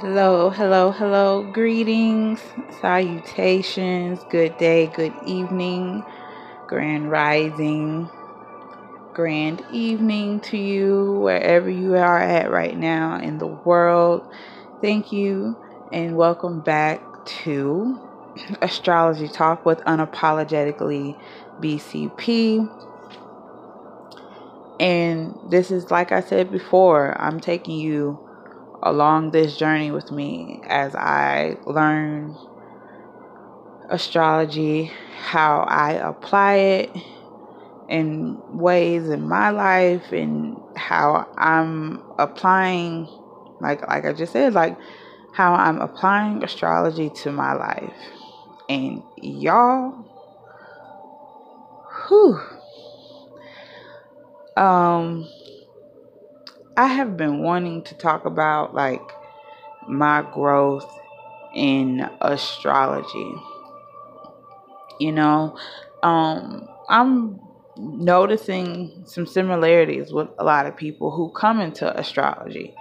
Hello, hello, hello. Greetings, salutations, good day, good evening, grand rising, grand evening to you, wherever you are at right now in the world. Thank you, and welcome back to Astrology Talk with Unapologetically BCP. And this is, like I said before, I'm taking you along this journey with me as I learn astrology, how I apply it in ways in my life and how I'm applying like like I just said like how I'm applying astrology to my life. And y'all whew um I have been wanting to talk about like my growth in astrology. You know, um, I'm noticing some similarities with a lot of people who come into astrology.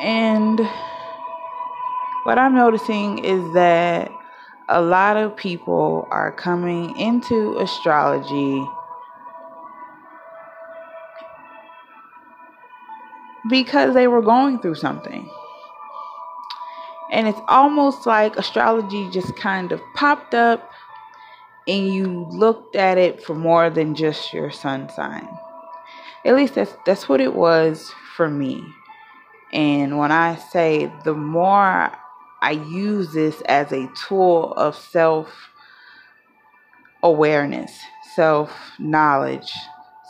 And what I'm noticing is that a lot of people are coming into astrology because they were going through something. And it's almost like astrology just kind of popped up and you looked at it for more than just your sun sign. At least that's that's what it was for me. And when I say the more I use this as a tool of self awareness, self knowledge,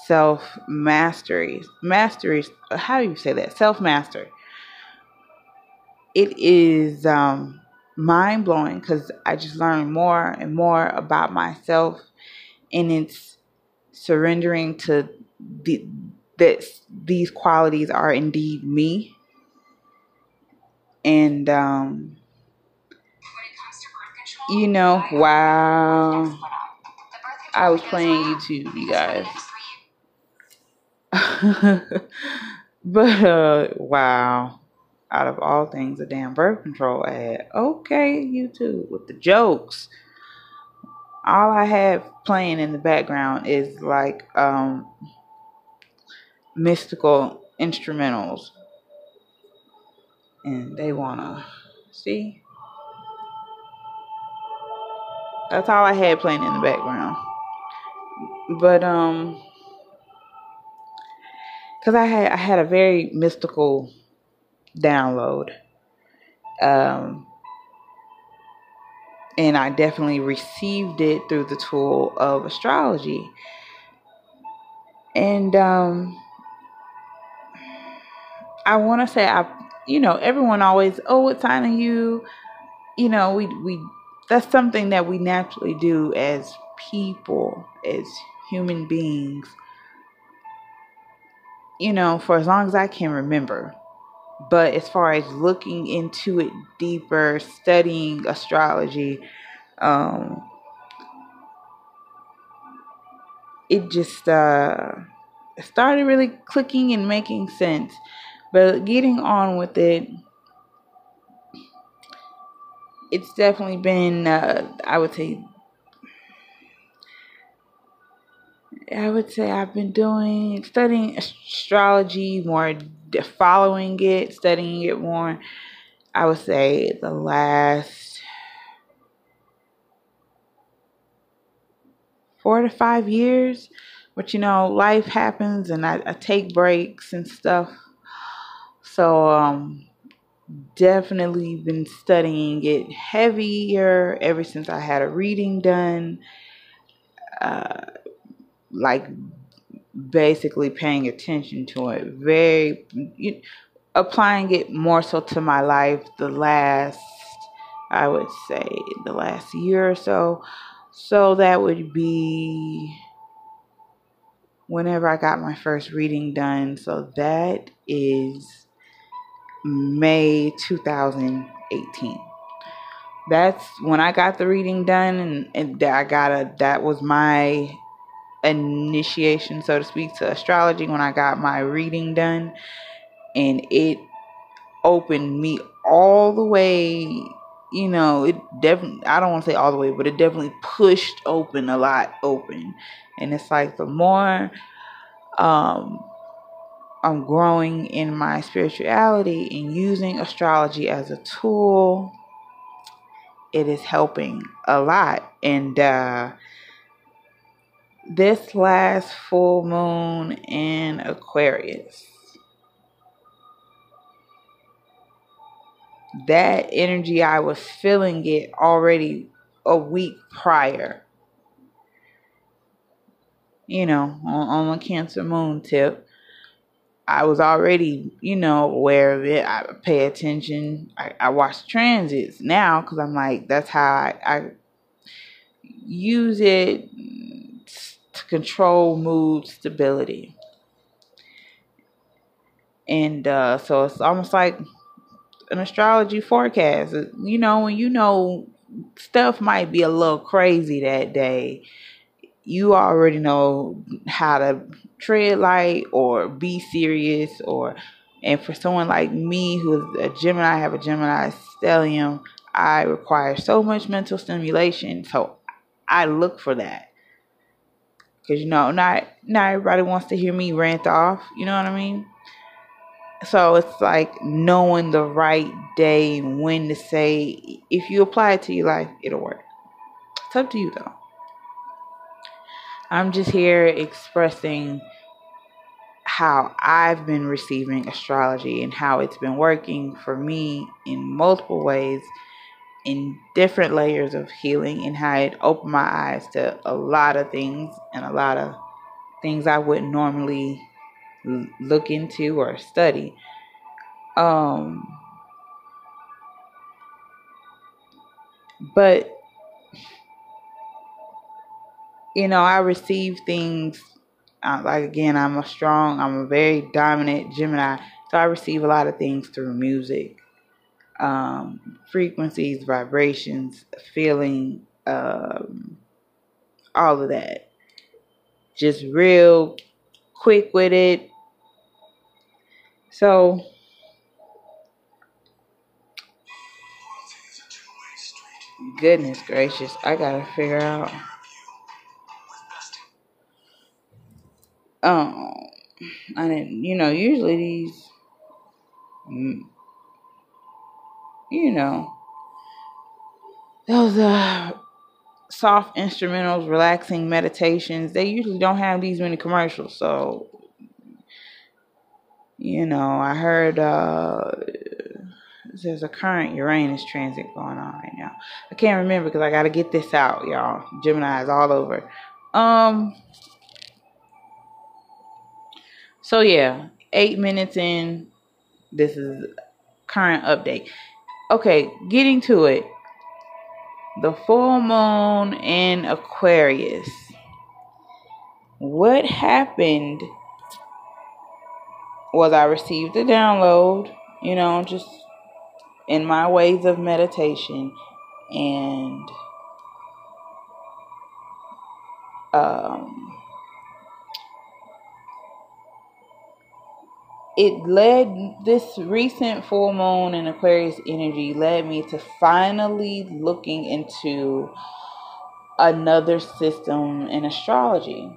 self mastery. Mastery, how do you say that? Self master. It is um, mind blowing because I just learned more and more about myself, and it's surrendering to the, that these qualities are indeed me. And, um, you know, wow. I was playing YouTube, you guys. but uh wow. Out of all things, a damn birth control ad. Okay, YouTube with the jokes. All I have playing in the background is like um mystical instrumentals. And they wanna see. That's all I had playing in the background. But um because I had I had a very mystical download, um, and I definitely received it through the tool of astrology, and um, I want to say I, you know, everyone always, oh, what sign are you? You know, we we that's something that we naturally do as people, as human beings you know, for as long as I can remember. But as far as looking into it deeper, studying astrology, um, it just uh, started really clicking and making sense. But getting on with it, it's definitely been, uh, I would say, I would say I've been doing studying astrology more, following it, studying it more. I would say the last four to five years. But you know, life happens and I, I take breaks and stuff. So um definitely been studying it heavier ever since I had a reading done. Uh like basically paying attention to it. Very you, applying it more so to my life the last i would say the last year or so. So that would be whenever i got my first reading done. So that is may 2018 that's when i got the reading done and, and i got a that was my initiation, so to speak, to astrology when I got my reading done. and it opened me all the way you know it definitely i don't want to say all the way but it definitely pushed open a lot open and it's like the more um i'm growing in my spirituality and using astrology as a tool it is helping a lot and uh this last full moon in aquarius that energy, I was feeling it already a week prior. You know, on, on Cancer moon tip. I was already, you know, aware of it. I pay attention. I, I watch transits now because I'm like, that's how I, I use it to control mood stability. And uh, so it's almost like an astrology forecast. You know, when you know stuff might be a little crazy that day, you already know how to tread light or be serious or and for someone like me who's a Gemini, I have a Gemini stellium, I require so much mental stimulation. So I look for that. Cause you know, not not everybody wants to hear me rant off, you know what I mean? So it's like knowing the right day when to say, if you apply it to your life, it'll work. It's up to you though. I'm just here expressing how I've been receiving astrology and how it's been working for me in multiple ways in different layers of healing and how it opened my eyes to a lot of things and a lot of things I wouldn't normally look into or study. Um, but you know, I receive things uh, like again. I'm a strong. I'm a very dominant Gemini, so I receive a lot of things through music, um, frequencies, vibrations, feeling, um, all of that. Just real quick with it, so goodness gracious, I gotta figure out. Um, I didn't, you know, usually these, mm, you know, those uh soft instrumentals, relaxing meditations, they usually don't have these many commercials. So you know, I heard uh, there's a current Uranus transit going on right now. I can't remember because I got to get this out, y'all. Gemini is all over. Um. So yeah, eight minutes in. This is current update. Okay, getting to it. The full moon in Aquarius. What happened? was I received a download, you know, just in my ways of meditation and um, it led this recent full moon and Aquarius energy led me to finally looking into another system in astrology.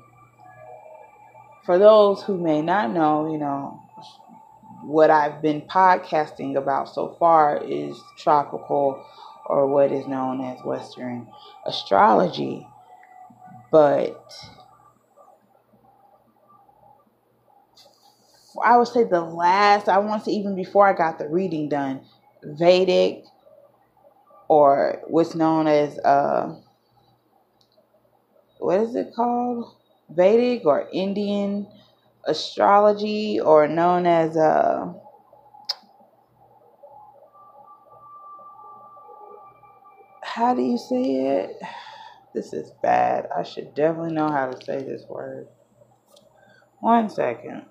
For those who may not know, you know, what I've been podcasting about so far is tropical or what is known as Western astrology. But I would say the last, I want to even before I got the reading done, Vedic or what's known as, uh, what is it called? Vedic or Indian astrology or known as uh, how do you say it? This is bad. I should definitely know how to say this word. One second.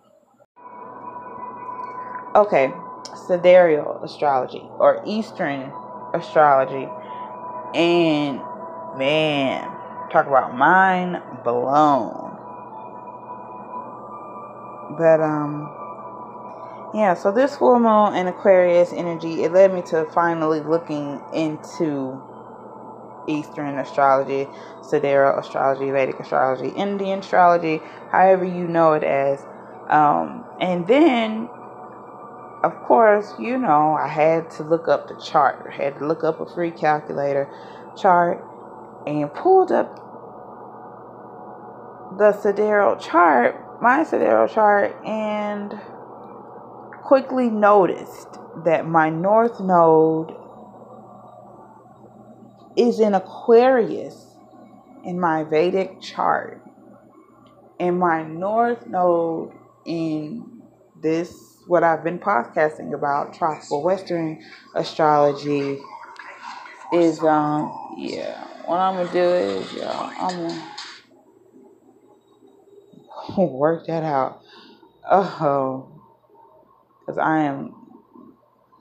Okay, sidereal astrology or Eastern astrology. And man, talk about mind blown. But um yeah, so this full moon in Aquarius energy, it led me to finally looking into Eastern astrology, Sidereal astrology, Vedic astrology, Indian astrology, however you know it as. Um, and then, of course, you know, I had to look up the chart. I had to look up a free calculator chart and pulled up the sidereal chart, my sidereal chart, and quickly noticed that my north node is in Aquarius in my Vedic chart. And my north node in this, what I've been podcasting about, tropical Western astrology, is, um, yeah, what I'm gonna do is, yeah, I'm gonna work that out. Oh, because I am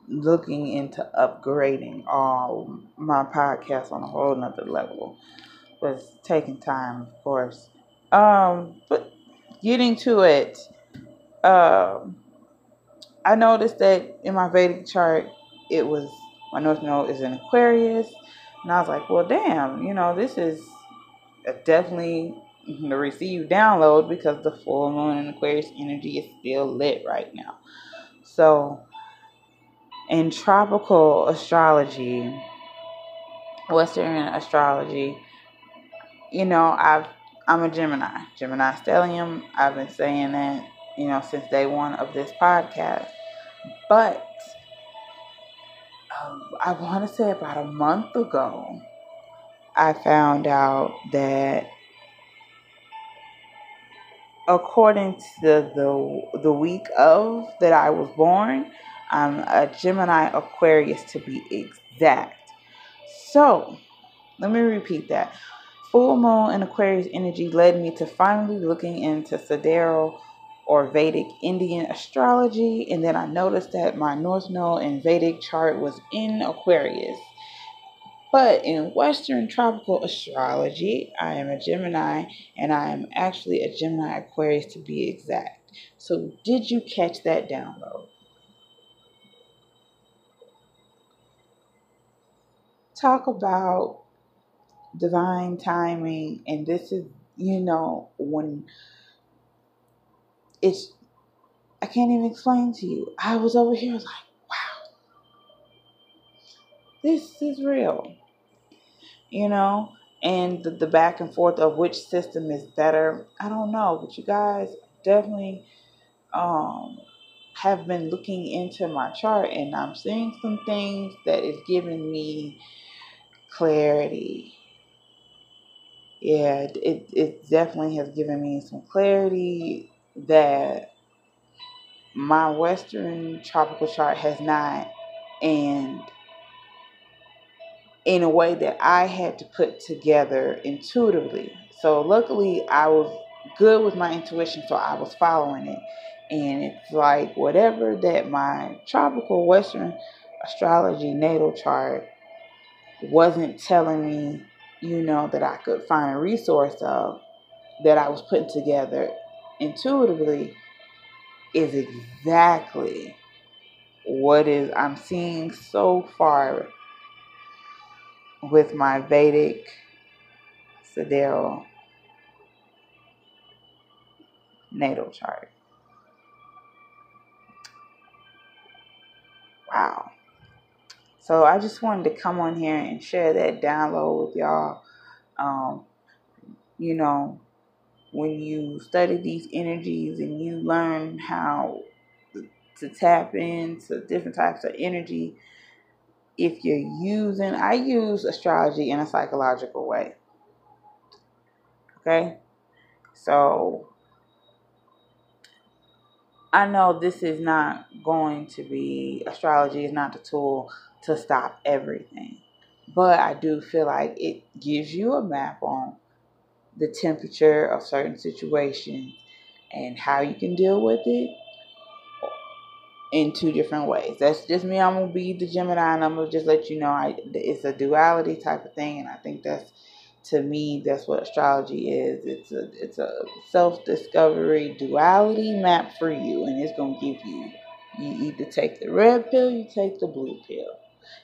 looking into upgrading all my podcasts on a whole nother level. It's taking time, of course. Um, but getting to it, um, I noticed that in my Vedic chart, it was my North Node is in Aquarius, and I was like, well, damn, you know, this is definitely the receive download because the full moon in Aquarius energy is still lit right now. So, in tropical astrology, Western astrology, you know, I've I'm a Gemini, Gemini stellium. I've been saying that, you know, since day one of this podcast. But um, I want to say about a month ago, I found out that according to the, the, the week of that I was born, I'm a Gemini Aquarius to be exact. So, let me repeat that. Full moon and Aquarius energy led me to finally looking into sidereal or Vedic Indian astrology, and then I noticed that my North Node and Vedic chart was in Aquarius. But in Western tropical astrology, I am a Gemini and I am actually a Gemini Aquarius to be exact. So, did you catch that download? Talk about divine timing, and this is, you know, when it's, I can't even explain to you. I was over here like, wow, this is real you know, and the, the back and forth of which system is better. I don't know, but you guys definitely um, have been looking into my chart and I'm seeing some things that is giving me clarity. Yeah, it, it definitely has given me some clarity that my Western tropical chart has not. And in a way that I had to put together intuitively. So luckily I was good with my intuition, so I was following it. And it's like whatever that my tropical Western astrology natal chart wasn't telling me, you know, that I could find a resource of that I was putting together intuitively is exactly what is I'm seeing so far with my Vedic sidereal natal chart. Wow. So I just wanted to come on here and share that download with y'all. Um, you know, when you study these energies and you learn how to tap into different types of energy if you're using, I use astrology in a psychological way. Okay? So, I know this is not going to be, astrology is not the tool to stop everything. But I do feel like it gives you a map on the temperature of certain situations and how you can deal with it in two different ways. That's just me. I'm gonna be the Gemini, and I'm gonna just let you know I it's a duality type of thing, and I think that's to me that's what astrology is. It's a it's a self discovery duality map for you, and it's gonna give you You either take the red pill, you take the blue pill.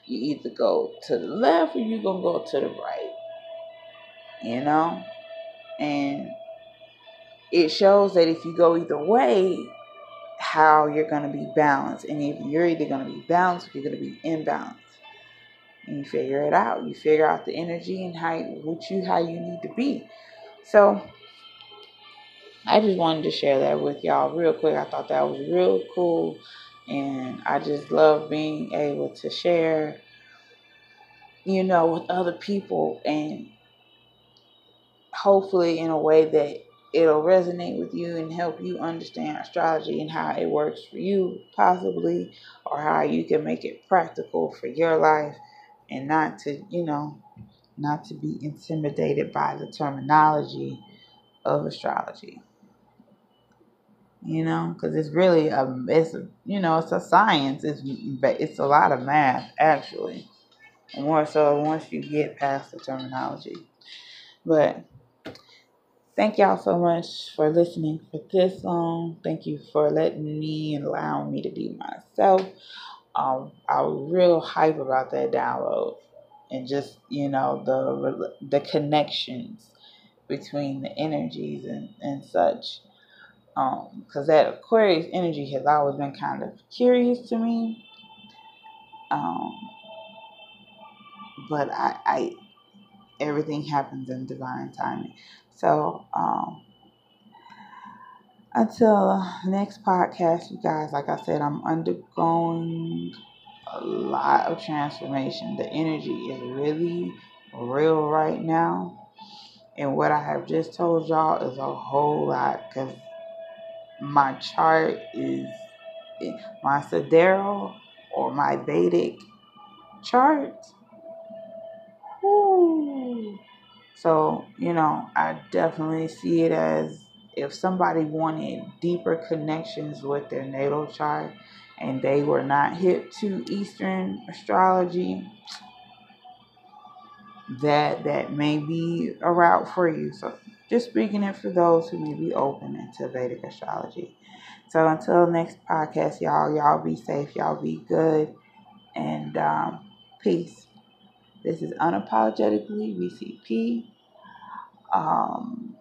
You either go to the left or you're to go to the right. You know? And it shows that if you go either way, how you're going to be balanced. And if you're either going to be balanced or you're going to be imbalanced. And you figure it out. You figure out the energy and how what you how you need to be. So I just wanted to share that with y'all real quick. I thought that was real cool. And I just love being able to share, you know, with other people and hopefully in a way that it'll resonate with you and help you understand astrology and how it works for you, possibly, or how you can make it practical for your life and not to, you know, not to be intimidated by the terminology of astrology you know, because it's really a it's a, you know it's a science. It's it's a lot of math actually, more so once you get past the terminology. But thank y'all so much for listening for this long. Thank you for letting me and allowing me to be myself. Um, I was real hype about that download and just you know the the connections between the energies and, and such because um, that Aquarius energy has always been kind of curious to me. Um, but I, I, everything happens in divine timing. So, um, until next podcast, you guys, like I said, I'm undergoing a lot of transformation. The energy is really real right now. And what I have just told y'all is a whole lot because my chart is my sidereal or my Vedic chart. So, you know, I definitely see it as if somebody wanted deeper connections with their natal chart and they were not hip to Eastern astrology, that that may be a route for you. So just speaking it for those who may be open into Vedic astrology. So until next podcast, y'all, y'all be safe, y'all be good, and um, peace. This is unapologetically BCP. Um,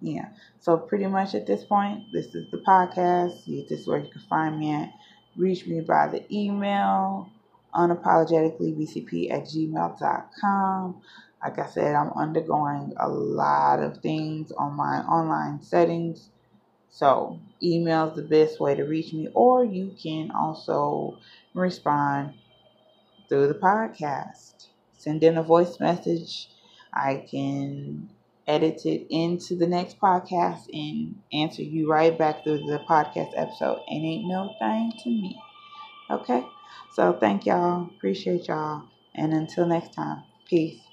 yeah. So pretty much at this point, this is the podcast. This is where you can find me at. Reach me by the email unapologeticallybcp at gmail.com. Like I said, I'm undergoing a lot of things on my online settings. So, email is the best way to reach me, or you can also respond through the podcast. Send in a voice message. I can edit it into the next podcast and answer you right back through the podcast episode. And ain't no thing to me. Okay? So, thank y'all. Appreciate y'all. And until next time, peace.